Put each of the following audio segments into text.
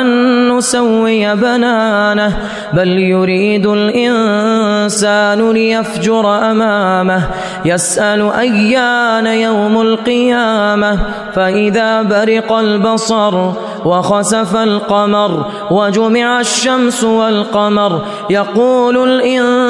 أن نسوي بنانه بل يريد الإنسان ليفجر أمامه يسأل أيان يوم القيامة فإذا برق البصر وخسف القمر وجمع الشمس والقمر يقول الإنسان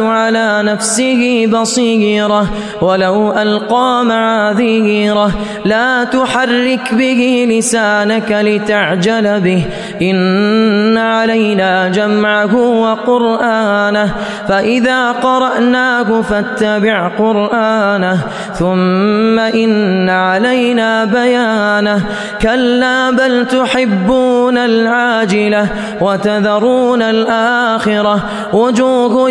على نفسه بصيرة ولو ألقى معاذيره لا تحرك به لسانك لتعجل به. إن علينا جمعه وقرآنه فإذا قرأناه فاتبع قرآنه. ثم إن علينا بيانه كلا بل تحبون العاجلة وتذرون الآخرة. وجوه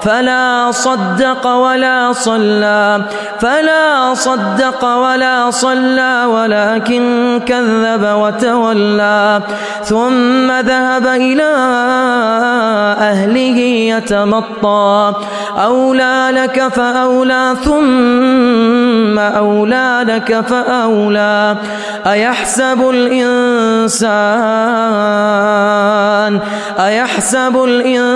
فلا صدق ولا صلى. فلا صدق ولا صلى ولكن كذب وتولى. ثم ذهب إلى أهله يتمطى. أولى لك فأولى ثم أولى لك فأولى. أيحسب الإنسان؟ أيحسب الإنسان